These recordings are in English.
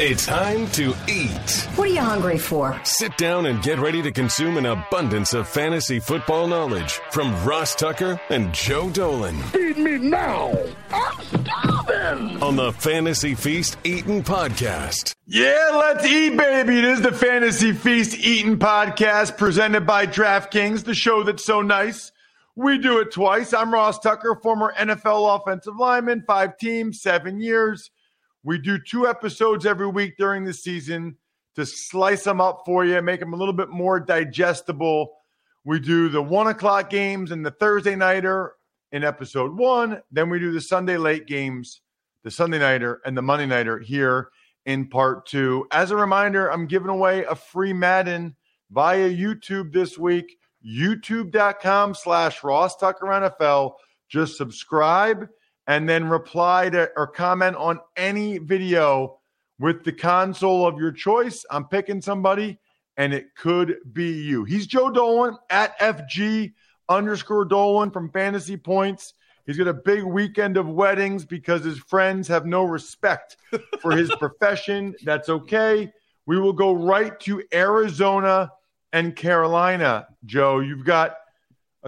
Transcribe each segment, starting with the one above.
It's time to eat. What are you hungry for? Sit down and get ready to consume an abundance of fantasy football knowledge from Ross Tucker and Joe Dolan. Feed me now. I'm starving. On the Fantasy Feast Eating Podcast. Yeah, let's eat, baby. It is the Fantasy Feast Eating Podcast presented by DraftKings, the show that's so nice. We do it twice. I'm Ross Tucker, former NFL offensive lineman, five teams, seven years. We do two episodes every week during the season to slice them up for you, make them a little bit more digestible. We do the one o'clock games and the Thursday nighter in episode one. Then we do the Sunday late games, the Sunday nighter and the Monday nighter here in part two. As a reminder, I'm giving away a free Madden via YouTube this week. YouTube.com slash Ross Tucker NFL. Just subscribe and then reply to or comment on any video with the console of your choice. I'm picking somebody, and it could be you. He's Joe Dolan at FG underscore Dolan from Fantasy Points. He's got a big weekend of weddings because his friends have no respect for his profession. That's okay. We will go right to Arizona and Carolina. Joe, you've got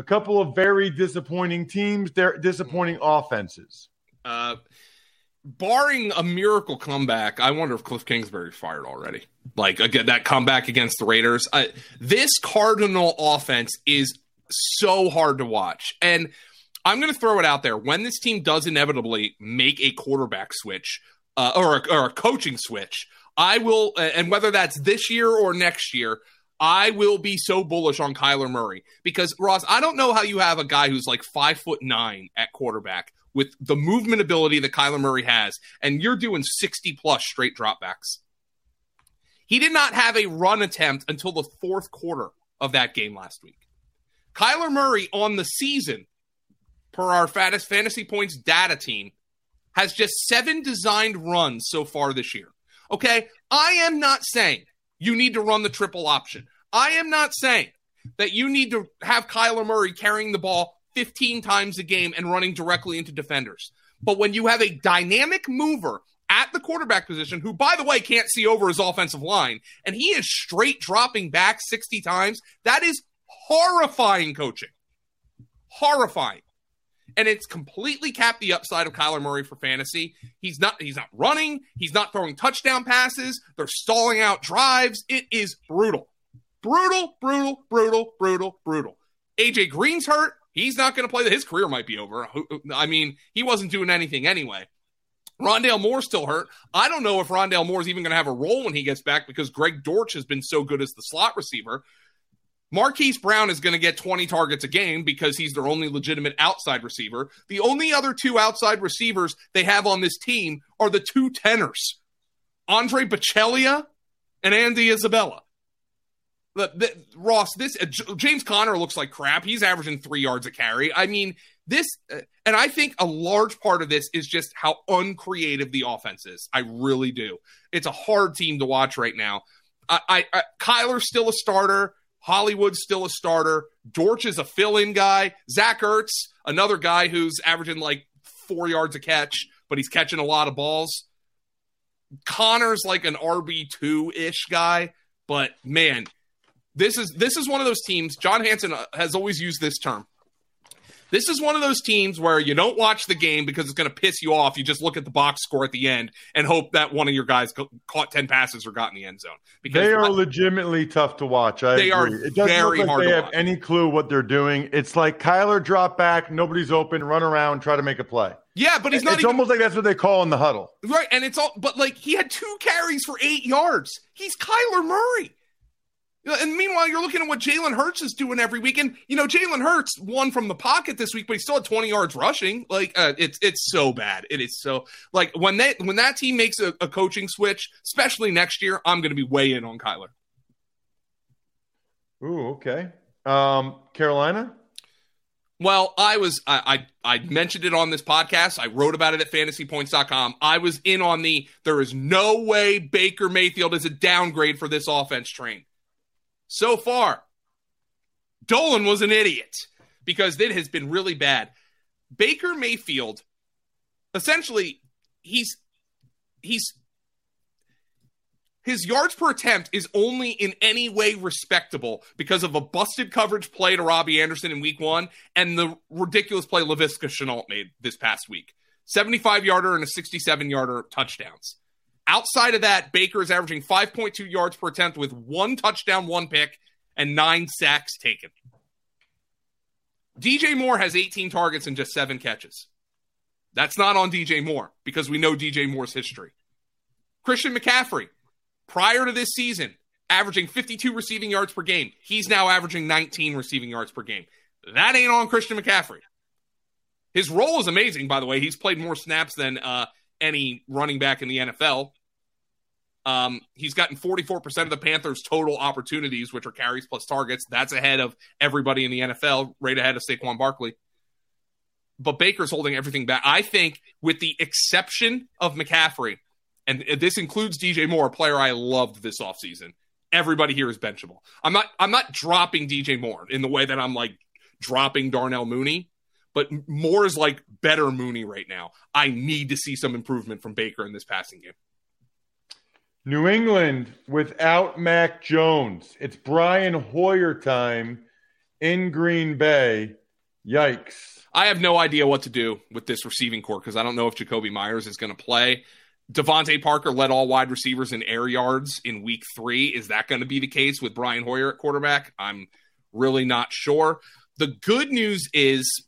a couple of very disappointing teams. They're disappointing offenses. Uh, barring a miracle comeback, I wonder if Cliff Kingsbury fired already. Like again, that comeback against the Raiders. I, this Cardinal offense is so hard to watch, and I'm going to throw it out there. When this team does inevitably make a quarterback switch uh, or, a, or a coaching switch, I will, and whether that's this year or next year. I will be so bullish on Kyler Murray because Ross, I don't know how you have a guy who's like five foot nine at quarterback with the movement ability that Kyler Murray has, and you're doing 60 plus straight dropbacks. He did not have a run attempt until the fourth quarter of that game last week. Kyler Murray on the season, per our fattest fantasy points data team, has just seven designed runs so far this year. Okay, I am not saying you need to run the triple option. I am not saying that you need to have Kyler Murray carrying the ball 15 times a game and running directly into defenders. But when you have a dynamic mover at the quarterback position, who, by the way, can't see over his offensive line, and he is straight dropping back 60 times, that is horrifying coaching. Horrifying. And it's completely capped the upside of Kyler Murray for fantasy. He's not he's not running, he's not throwing touchdown passes, they're stalling out drives. It is brutal. Brutal, brutal, brutal, brutal, brutal. AJ Green's hurt. He's not going to play. His career might be over. I mean, he wasn't doing anything anyway. Rondale Moore's still hurt. I don't know if Rondale Moore's even going to have a role when he gets back because Greg Dortch has been so good as the slot receiver. Marquise Brown is going to get 20 targets a game because he's their only legitimate outside receiver. The only other two outside receivers they have on this team are the two tenors, Andre Baccellia and Andy Isabella the, the, Ross, this uh, James Conner looks like crap. He's averaging three yards a carry. I mean, this, uh, and I think a large part of this is just how uncreative the offense is. I really do. It's a hard team to watch right now. I, I, I Kyler's still a starter. Hollywood's still a starter. Dortch is a fill-in guy. Zach Ertz, another guy who's averaging like four yards a catch, but he's catching a lot of balls. Conner's like an RB two ish guy, but man, this is this is one of those teams. John Hansen uh, has always used this term. This is one of those teams where you don't watch the game because it's going to piss you off. You just look at the box score at the end and hope that one of your guys caught ten passes or got in the end zone. Because they are legitimately tough to watch. I they agree. are it doesn't very look like hard they have watch. any clue what they're doing. It's like Kyler drop back, nobody's open, run around, try to make a play. Yeah, but he's not. It's even, almost like that's what they call in the huddle, right? And it's all, but like he had two carries for eight yards. He's Kyler Murray. And meanwhile, you're looking at what Jalen Hurts is doing every week. And, you know, Jalen Hurts won from the pocket this week, but he still had 20 yards rushing. Like, uh, it's it's so bad. It is so like when that when that team makes a, a coaching switch, especially next year, I'm going to be way in on Kyler. Ooh, okay. Um, Carolina. Well, I was I, I I mentioned it on this podcast. I wrote about it at fantasypoints.com. I was in on the there is no way Baker Mayfield is a downgrade for this offense train so far. Dolan was an idiot because it has been really bad. Baker Mayfield, essentially, he's he's his yards per attempt is only in any way respectable because of a busted coverage play to Robbie Anderson in week one and the ridiculous play Laviska Shenault made this past week. 75 yarder and a 67 yarder touchdowns. Outside of that, Baker is averaging 5.2 yards per attempt with one touchdown, one pick, and nine sacks taken. DJ Moore has 18 targets and just seven catches. That's not on DJ Moore because we know DJ Moore's history. Christian McCaffrey, prior to this season, averaging 52 receiving yards per game. He's now averaging 19 receiving yards per game. That ain't on Christian McCaffrey. His role is amazing, by the way. He's played more snaps than uh, any running back in the NFL. Um, he's gotten 44% of the Panthers' total opportunities, which are carries plus targets. That's ahead of everybody in the NFL, right ahead of Saquon Barkley. But Baker's holding everything back. I think, with the exception of McCaffrey, and this includes DJ Moore, a player I loved this offseason. Everybody here is benchable. I'm not I'm not dropping DJ Moore in the way that I'm like dropping Darnell Mooney, but Moore is like better Mooney right now. I need to see some improvement from Baker in this passing game. New England without Mac Jones. It's Brian Hoyer time in Green Bay. Yikes. I have no idea what to do with this receiving core because I don't know if Jakobi Meyers is going to play. DeVante Parker led all wide receivers in air yards in week three. Is that going to be the case with Brian Hoyer at quarterback? I'm really not sure. The good news is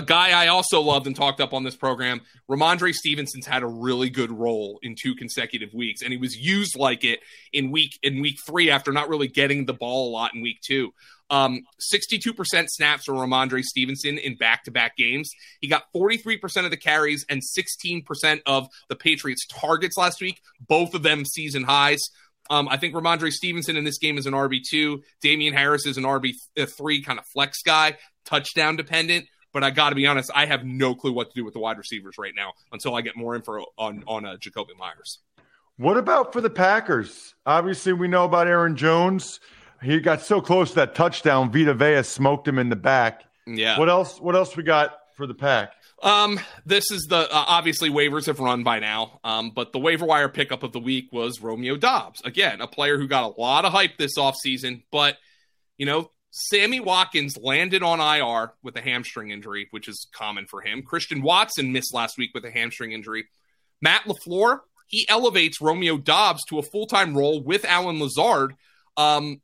a guy I also loved and talked up on this program, Rhamondre Stevenson's had a really good role in two consecutive weeks, and he was used like it in week in week three after not really getting the ball a lot in week two. Um, 62% snaps for Rhamondre Stevenson in back to back games. He got 43% of the carries and 16% of the Patriots' targets last week, both of them season highs. Um, I think Rhamondre Stevenson in this game is an RB2. Damien Harris is an RB3 kind of flex guy, touchdown dependent. But I got to be honest, I have no clue what to do with the wide receivers right now until I get more info on on uh, Jakobi Meyers. What about for the Packers? Obviously, we know about Aaron Jones. He got so close to that touchdown. Vita Vea smoked him in the back. Yeah. What else? What else we got for the pack? Um, this is the uh, obviously waivers have run by now. Um, but the waiver wire pickup of the week was Romeo Doubs Again, a player who got a lot of hype this offseason, but you know, Sammy Watkins landed on IR with a hamstring injury, which is common for him. Christian Watson missed last week with a hamstring injury. Matt LaFleur, he elevates Romeo Doubs to a full time role with Allen Lazard. Um,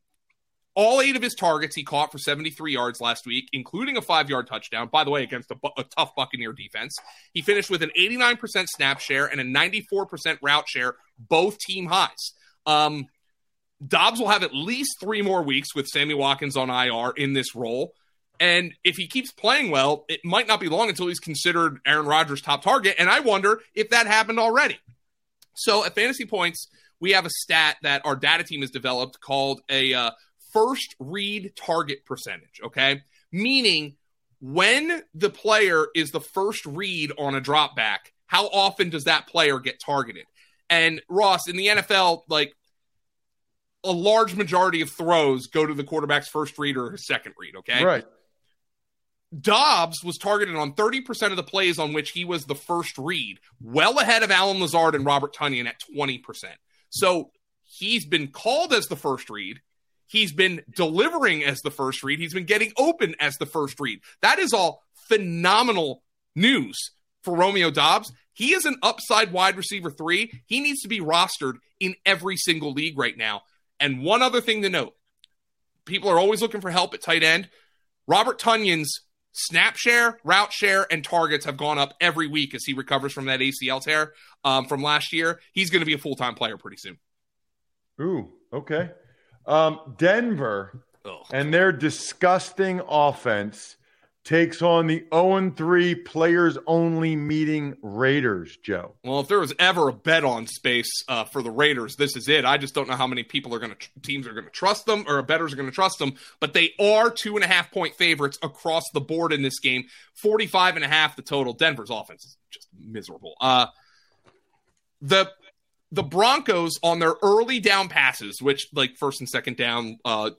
all eight of his targets he caught for 73 yards last week, including a five yard touchdown, by the way, against a, a, tough Buccaneer defense. He finished with an 89% snap share and a 94% route share, both team highs. Um, Doubs will have at least three more weeks with Sammy Watkins on IR in this role. And if he keeps playing well, it might not be long until he's considered Aaron Rodgers' top target. And I wonder if that happened already. So at Fantasy Points, we have a stat that our data team has developed called a uh, first read target percentage. Okay. Meaning when the player is the first read on a drop back, how often does that player get targeted? And Ross, in the NFL, like a large majority of throws go to the quarterback's first read or second read. Okay. Right. Doubs was targeted on 30% of the plays on which he was the first read, well ahead of Allen Lazard and Robert Tonyan at 20%. So he's been called as the first read. He's been delivering as the first read. He's been getting open as the first read. That is all phenomenal news for Romeo Doubs. He is an upside wide receiver three. He needs to be rostered in every single league right now. And one other thing to note people are always looking for help at tight end. Robert Tonyan's snap share, route share, and targets have gone up every week as he recovers from that ACL tear um, from last year. He's going to be a full time player pretty soon. Ooh, okay. Um, Denver Ugh. and their disgusting offense takes on the 0 3 players only meeting Raiders, Joe. Well, if there was ever a bet on space uh, for the Raiders, this is it. I just don't know how many people are going to, teams are going to trust them or bettors are going to trust them, but they are two and a half point favorites across the board in this game. 45 and a half the total. Denver's offense is just miserable. Uh, the the Broncos on their early down passes, which like first and second down, uh,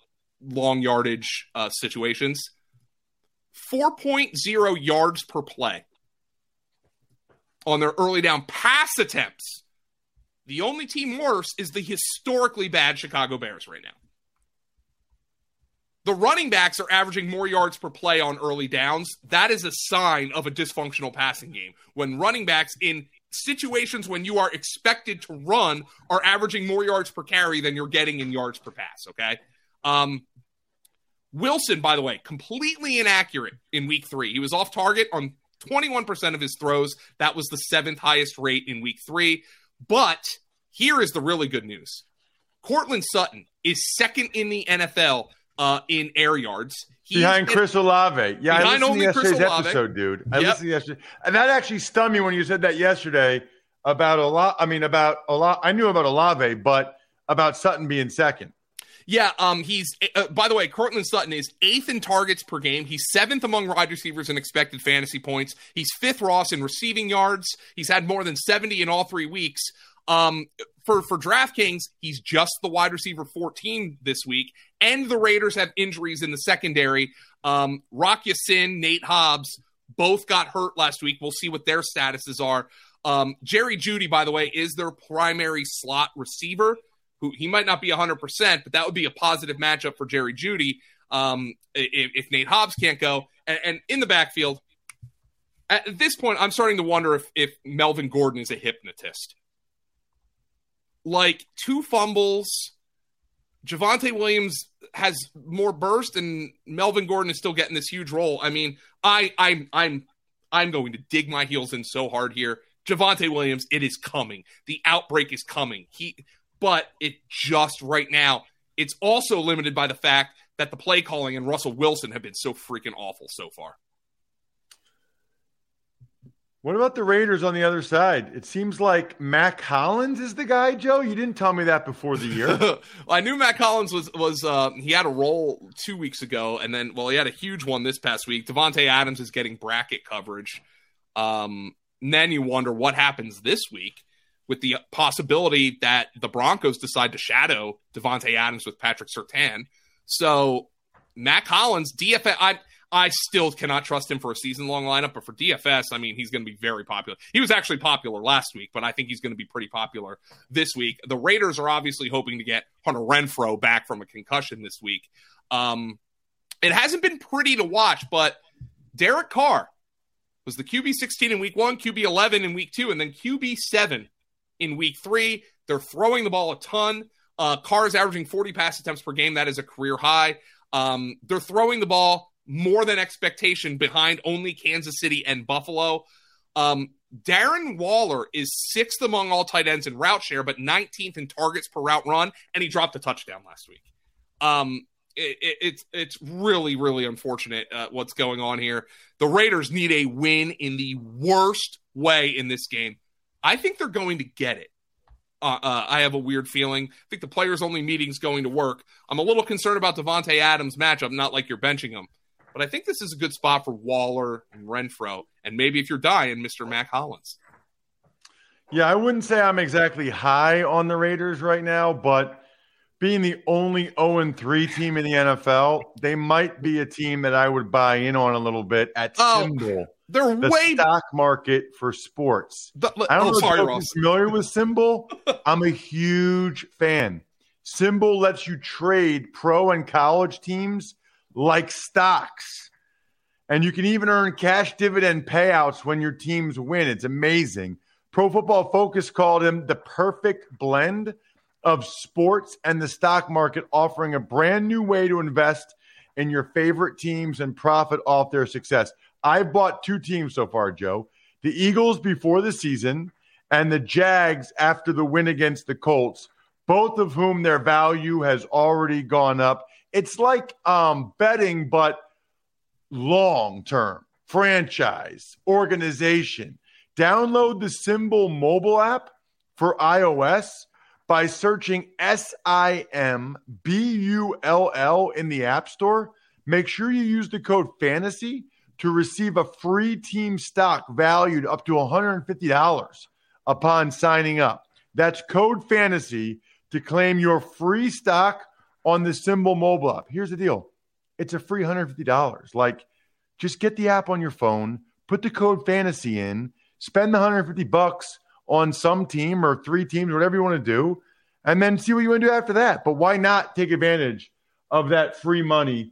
long yardage uh, situations, 4.0 yards per play on their early down pass attempts. The only team worse is the historically bad Chicago Bears right now. The running backs are averaging more yards per play on early downs. That is a sign of a dysfunctional passing game. When running backs in situations when you are expected to run are averaging more yards per carry than you're getting in yards per pass, okay? Um, Wilson, by the way, completely inaccurate in week three. He was off target on 21% of his throws. That was the seventh highest rate in week three. But here is the really good news Courtland Sutton is second in the NFL uh, in air yards. He's behind Chris Olave. Yeah, I listened to yesterday's episode, dude. I yep. listened yesterday, and that actually stunned me when you said that yesterday about a lot. I mean, about a lot. I knew about Olave, but about Sutton being second. Yeah, um, he's uh, by the way, Courtland Sutton is eighth in targets per game. He's seventh among wide receivers in expected fantasy points. He's fifth Ross in receiving yards. He's had more than seventy in all three weeks. Um, for for DraftKings, he's just the wide receiver 14 this week, and the Raiders have injuries in the secondary. Um, Rock Ya-Sin, Nate Hobbs, both got hurt last week. We'll see what their statuses are. Um, Jerry Jeudy, by the way, is their primary slot receiver who he might not be 100%, but that would be a positive matchup for Jerry Jeudy um, if, if, Nate Hobbs can't go. And, and, in the backfield, at this point, I'm starting to wonder if, if Melvin Gordon is a hypnotist. Like two fumbles, Javonte Williams has more burst, and Melvin Gordon is still getting this huge role. I mean, I, I'm, I'm, I'm going to dig my heels in so hard here. Javonte Williams, it is coming. The outbreak is coming. He but it just right now, it's also limited by the fact that the play calling and Russell Wilson have been so freaking awful so far. What about the Raiders on the other side? It seems like Mack Hollins is the guy, Joe. You didn't tell me that before the year. well, I knew Mack Hollins was was uh, he had a role two weeks ago, and then well, he had a huge one this past week. Davante Adams is getting bracket coverage. Um, then you wonder what happens this week with the possibility that the Broncos decide to shadow Davante Adams with Patrick Surtain. So Mack Hollins, DFS, I I still cannot trust him for a season long lineup, but for DFS, I mean, he's going to be very popular. He was actually popular last week, but I think he's going to be pretty popular this week. The Raiders are obviously hoping to get Hunter Renfrow back from a concussion this week. Um, it hasn't been pretty to watch, but Derek Carr was the QB 16 in week one, QB 11 in week two, and then QB 7 in week three. They're throwing the ball a ton. Uh, Carr is averaging 40 pass attempts per game. That is a career high. Um, they're throwing the ball more than expectation behind only Kansas City and Buffalo. Um, Darren Waller is sixth among all tight ends in route share, but 19th in targets per route run, and he dropped a touchdown last week. Um, it, it, it's it's really really unfortunate uh, what's going on here. The Raiders need a win in the worst way in this game. I think they're going to get it. Uh, uh, I have a weird feeling. I think the players only meeting's going to work. I'm a little concerned about Davante Adams' matchup, not like you're benching him. But I think this is a good spot for Waller and Renfrow, And maybe if you're dying, Mr. Mack Hollins. Yeah, I wouldn't say I'm exactly high on the Raiders right now, but being the only 0 3 team in the NFL, they might be a team that I would buy in on a little bit at oh, SimBull. They're the way stock market for sports. The, I don't oh, know sorry, if you're familiar with SimBull. I'm a huge fan. SimBull lets you trade pro and college teams like stocks. And you can even earn cash dividend payouts when your teams win. It's amazing. Pro Football Focus called him the perfect blend of sports and the stock market, offering a brand new way to invest in your favorite teams and profit off their success. I've bought two teams so far, Joe. The Eagles before the season and the Jags after the win against the Colts, both of whom their value has already gone up. It's like um, betting, but long term, franchise, organization. Download the SimBull mobile app for iOS by searching S I M B U L L in the App Store. Make sure you use the code FANTASY to receive a free team stock valued up to $150 upon signing up. That's code fantasy to claim your free stock on the SimBull mobile app. Here's the deal it's a free $150. Like, just get the app on your phone, put the code fantasy in, spend the 150 bucks on some team or three teams, whatever you want to do, and then see what you want to do after that. But why not take advantage of that free money?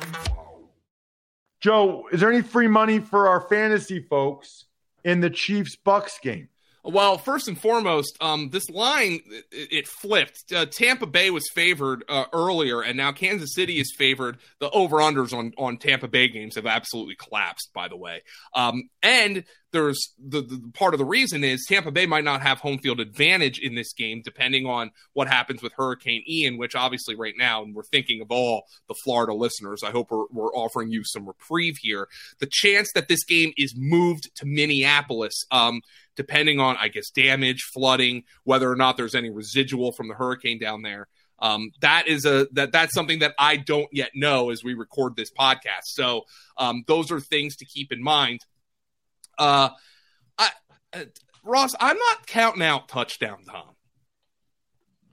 Joe, is there any free money for our fantasy folks in the Chiefs Bucks game? Well, first and foremost, um, this line it, it flipped. Uh, Tampa Bay was favored uh, earlier, and now Kansas City is favored. The over unders on on Tampa Bay games have absolutely collapsed. By the way, um, and there's the, the part of the reason is Tampa Bay might not have home field advantage in this game, depending on what happens with Hurricane Ian, which obviously right now, and we're thinking of all the Florida listeners. I hope we're, we're offering you some reprieve here. The chance that this game is moved to Minneapolis, um, depending on, I guess, damage, flooding, whether or not there's any residual from the hurricane down there. Um, that is a that that's something that I don't yet know as we record this podcast. So um, those are things to keep in mind. Uh, I, uh, Ross, I'm not counting out touchdown Tom.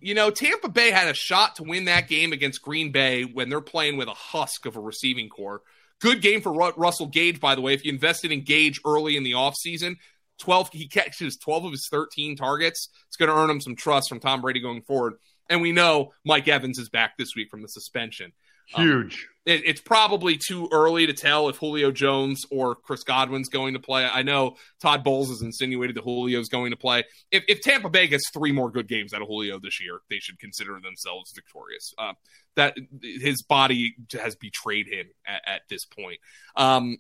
You know, Tampa Bay had a shot to win that game against Green Bay when they're playing with a husk of a receiving core. Good game for Russell Gage, by the way. If you invested in Gage early in the offseason, 12, he catches 12 of his 13 targets. It's going to earn him some trust from Tom Brady going forward. And we know Mike Evans is back this week from the suspension. Huge. Um, it, it's probably too early to tell if Julio Jones or Chris Godwin's going to play. I know Todd Bowles has insinuated that Julio's going to play. If, if Tampa Bay gets three more good games out of Julio this year, they should consider themselves victorious. Uh, that his body has betrayed him at, at this point. Um,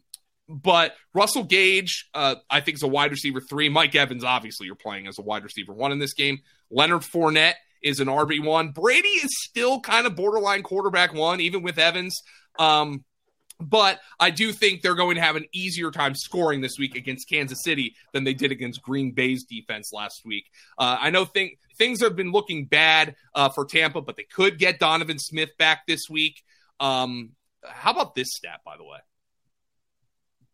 but Russell Gage, uh, I think, is a wide receiver three. Mike Evans, obviously, you're playing as a wide receiver one in this game. Leonard Fournette is an RB1. Brady is still kind of borderline quarterback one, even with Evans. Um, but I do think they're going to have an easier time scoring this week against Kansas City than they did against Green Bay's defense last week. Uh, I know things have been looking bad uh, for Tampa, but they could get Donovan Smith back this week. Um, how about this stat, by the way?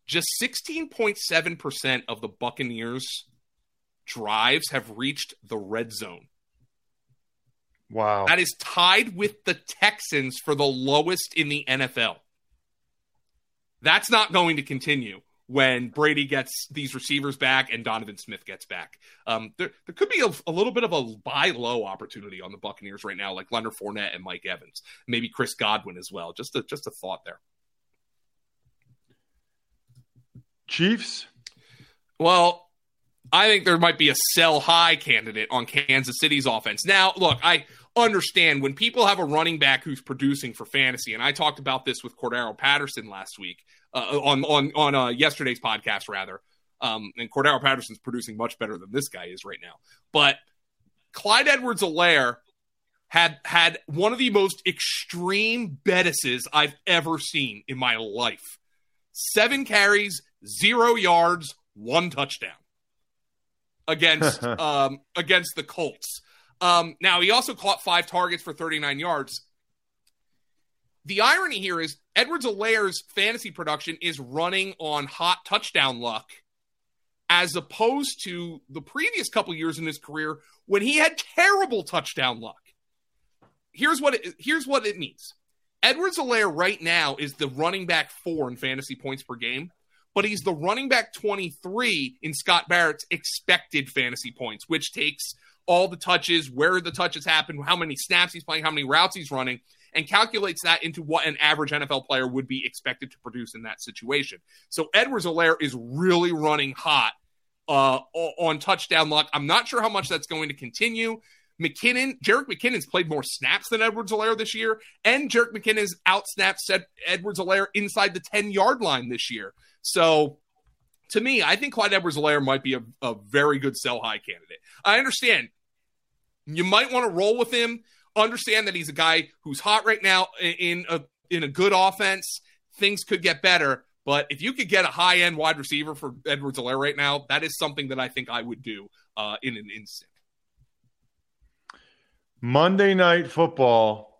Just 16.7% of the Buccaneers' drives have reached the red zone. Wow. That is tied with the Texans for the lowest in the NFL. That's not going to continue when Brady gets these receivers back and Donovan Smith gets back. Um, there, there could be a, a, little bit of a buy low opportunity on the Buccaneers right now, like Leonard Fournette and Mike Evans, maybe Chris Godwin as well. Just a, just a thought there. Chiefs? Well, I think there might be a sell high candidate on Kansas City's offense. Now, look, I understand when people have a running back who's producing for fantasy, and I talked about this with Cordarrelle Patterson last week uh, on on on uh, yesterday's podcast, rather. Um, and Cordarrelle Patterson's producing much better than this guy is right now. But Clyde Edwards-Helaire had had one of the most extreme Bettises I've ever seen in my life. Seven carries, zero yards, one touchdown against um, against the Colts. Um, now he also caught five targets for 39 yards. The irony here is Edwards-Helaire's fantasy production is running on hot touchdown luck, as opposed to the previous couple years in his career when he had terrible touchdown luck. Here's what it, here's what it means. Edwards-Helaire right now is the running back four in fantasy points per game but he's the running back 23 in Scott Barrett's expected fantasy points, which takes all the touches, where the touches happen, how many snaps he's playing, how many routes he's running, and calculates that into what an average NFL player would be expected to produce in that situation. So Edwards-Helaire is really running hot uh, on touchdown luck. I'm not sure how much that's going to continue. McKinnon, Jerick McKinnon's played more snaps than Edwards-Helaire this year, and Jerick McKinnon's outsnapped said Edwards-Helaire inside the 10 yard line this year. So to me, I think Clyde Edwards-Helaire might be a, a very good sell high candidate. I understand you might want to roll with him. Understand that he's a guy who's hot right now in a in a good offense. Things could get better, but if you could get a high end wide receiver for Edwards-Helaire right now, that is something that I think I would do uh, in an instant. Monday Night Football.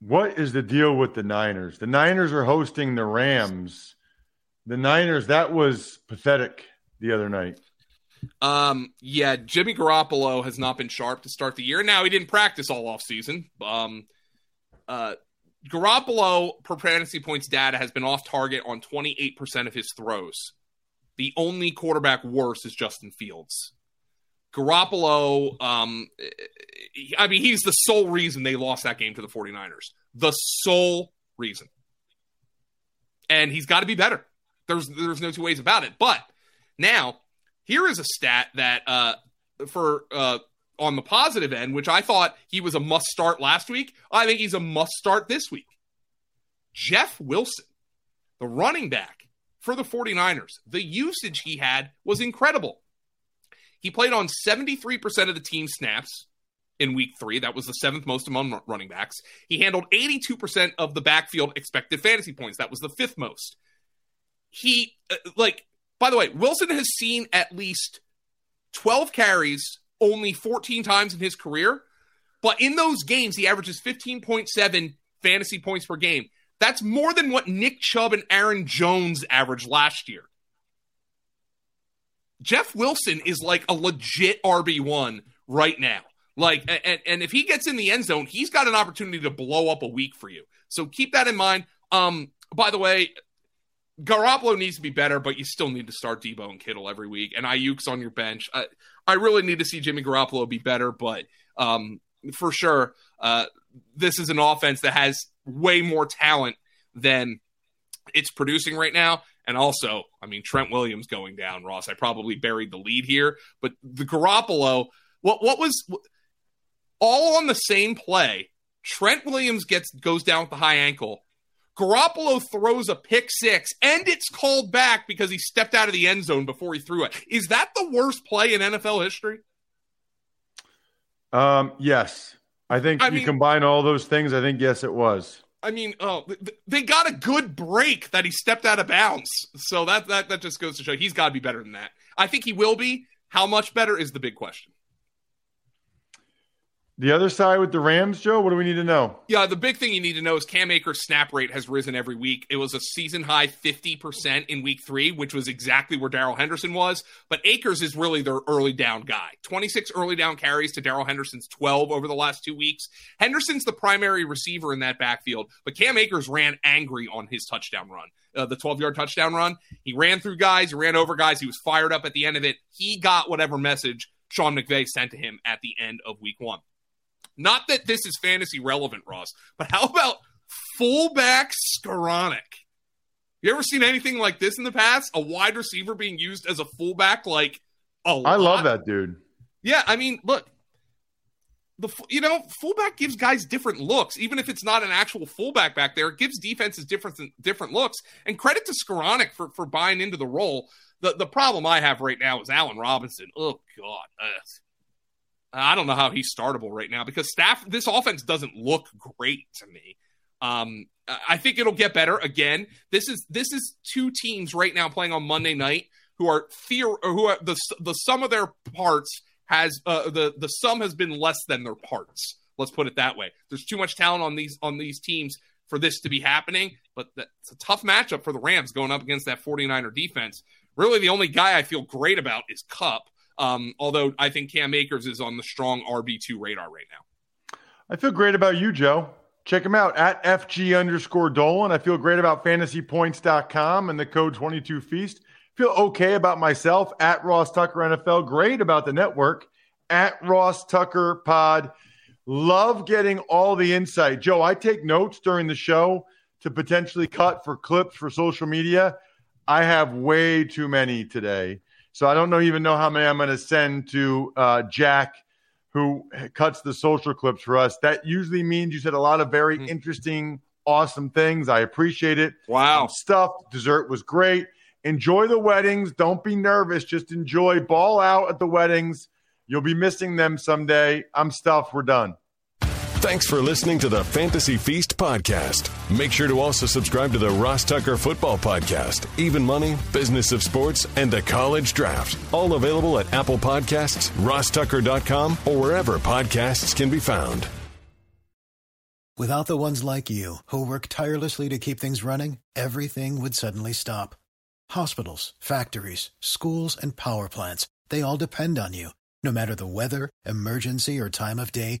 What is the deal with the Niners? The Niners are hosting the Rams. The Niners, that was pathetic the other night. Um, yeah, Jimmy Garoppolo has not been sharp to start the year. Now he didn't practice all off season. Um, uh, Garoppolo per fantasy points data has been off target on 28% of his throws. The only quarterback worse is Justin Fields. Garoppolo, um, I mean, he's the sole reason they lost that game to the 49ers. The sole reason. And he's got to be better. There's there's no two ways about it. But now, here is a stat that uh, for uh, on the positive end, which I thought he was a must start last week, I think he's a must start this week. Jeff Wilson, the running back for the 49ers, the usage he had was incredible. He played on 73% of the team snaps in week three. That was the seventh most among running backs. He handled 82% of the backfield expected fantasy points. That was the fifth most. He, uh, like, by the way, Wilson has seen at least 12 carries only 14 times in his career. But in those games, he averages 15.7 fantasy points per game. That's more than what Nick Chubb and Aaron Jones averaged last year. Jeff Wilson is like a legit RB1 right now. Like, and, and if he gets in the end zone, he's got an opportunity to blow up a week for you. So keep that in mind. Um, by the way, Garoppolo needs to be better, but you still need to start Debo and Kittle every week. And Aiyuk's on your bench. I, I really need to see Jimmy Garoppolo be better, but um, for sure, uh, this is an offense that has way more talent than it's producing right now. And also, I mean, Trent Williams going down, Ross. I probably buried the lead here, but the Garoppolo, what what was all on the same play? Trent Williams gets goes down with the high ankle. Garoppolo throws a pick six, and it's called back because he stepped out of the end zone before he threw it. Is that the worst play in NFL history? Um, yes. I think I you mean, combine all those things. I think yes, it was. I mean, oh, they got a good break that he stepped out of bounds. So that that that just goes to show he's got to be better than that. I think he will be. How much better is the big question. The other side with the Rams, Joe, what do we need to know? Yeah, the big thing you need to know is Cam Akers' snap rate has risen every week. It was a season high 50% in week three, which was exactly where Darrell Henderson was. But Akers is really their early down guy. 26 early down carries to Darrell Henderson's 12 over the last two weeks. Henderson's the primary receiver in that backfield, but Cam Akers ran angry on his touchdown run. Uh, the 12 yard touchdown run. He ran through guys, he ran over guys, he was fired up at the end of it. He got whatever message Sean McVay sent to him at the end of week one. Not that this is fantasy relevant, Ross, but how about fullback Skowronek? You ever seen anything like this in the past? A wide receiver being used as a fullback, like a lot? I love that dude. Yeah, I mean, look, the you know fullback gives guys different looks, even if it's not an actual fullback back there. It gives defenses different different looks. And credit to Skowronek for for buying into the role. The the problem I have right now is Allen Robinson. Oh God, I don't know how he's startable right now because staff this offense doesn't look great to me. Um, I think it'll get better again. This is this is two teams right now playing on Monday night who are theor- who are the the sum of their parts has uh, the the sum has been less than their parts. Let's put it that way. There's too much talent on these on these teams for this to be happening, but it's a tough matchup for the Rams going up against that 49er defense. Really, the only guy I feel great about is Kupp. Um, although I think Cam Akers is on the strong RB2 radar right now. I feel great about you, Joe. Check him out at FG underscore Dolan. I feel great about fantasypoints.com and the code 22Feast. Feel okay about myself at Ross Tucker NFL. Great about the network at Ross Tucker Pod. Love getting all the insight. Joe, I take notes during the show to potentially cut for clips for social media. I have way too many today. So I don't know even know how many I'm going to send to uh, Jack, who cuts the social clips for us. That usually means you said a lot of very mm-hmm. interesting, awesome things. I appreciate it. Wow. Stuff. Dessert was great. Enjoy the weddings. Don't be nervous. Just enjoy. Ball out at the weddings. You'll be missing them someday. I'm stuffed. We're done. Thanks for listening to the Fantasy Feast podcast. Make sure to also subscribe to the Ross Tucker Football Podcast, Even Money, Business of Sports, and the College Draft. All available at Apple Podcasts, rosstucker.com, or wherever podcasts can be found. Without the ones like you, who work tirelessly to keep things running, everything would suddenly stop. Hospitals, factories, schools, and power plants, they all depend on you. No matter the weather, emergency, or time of day,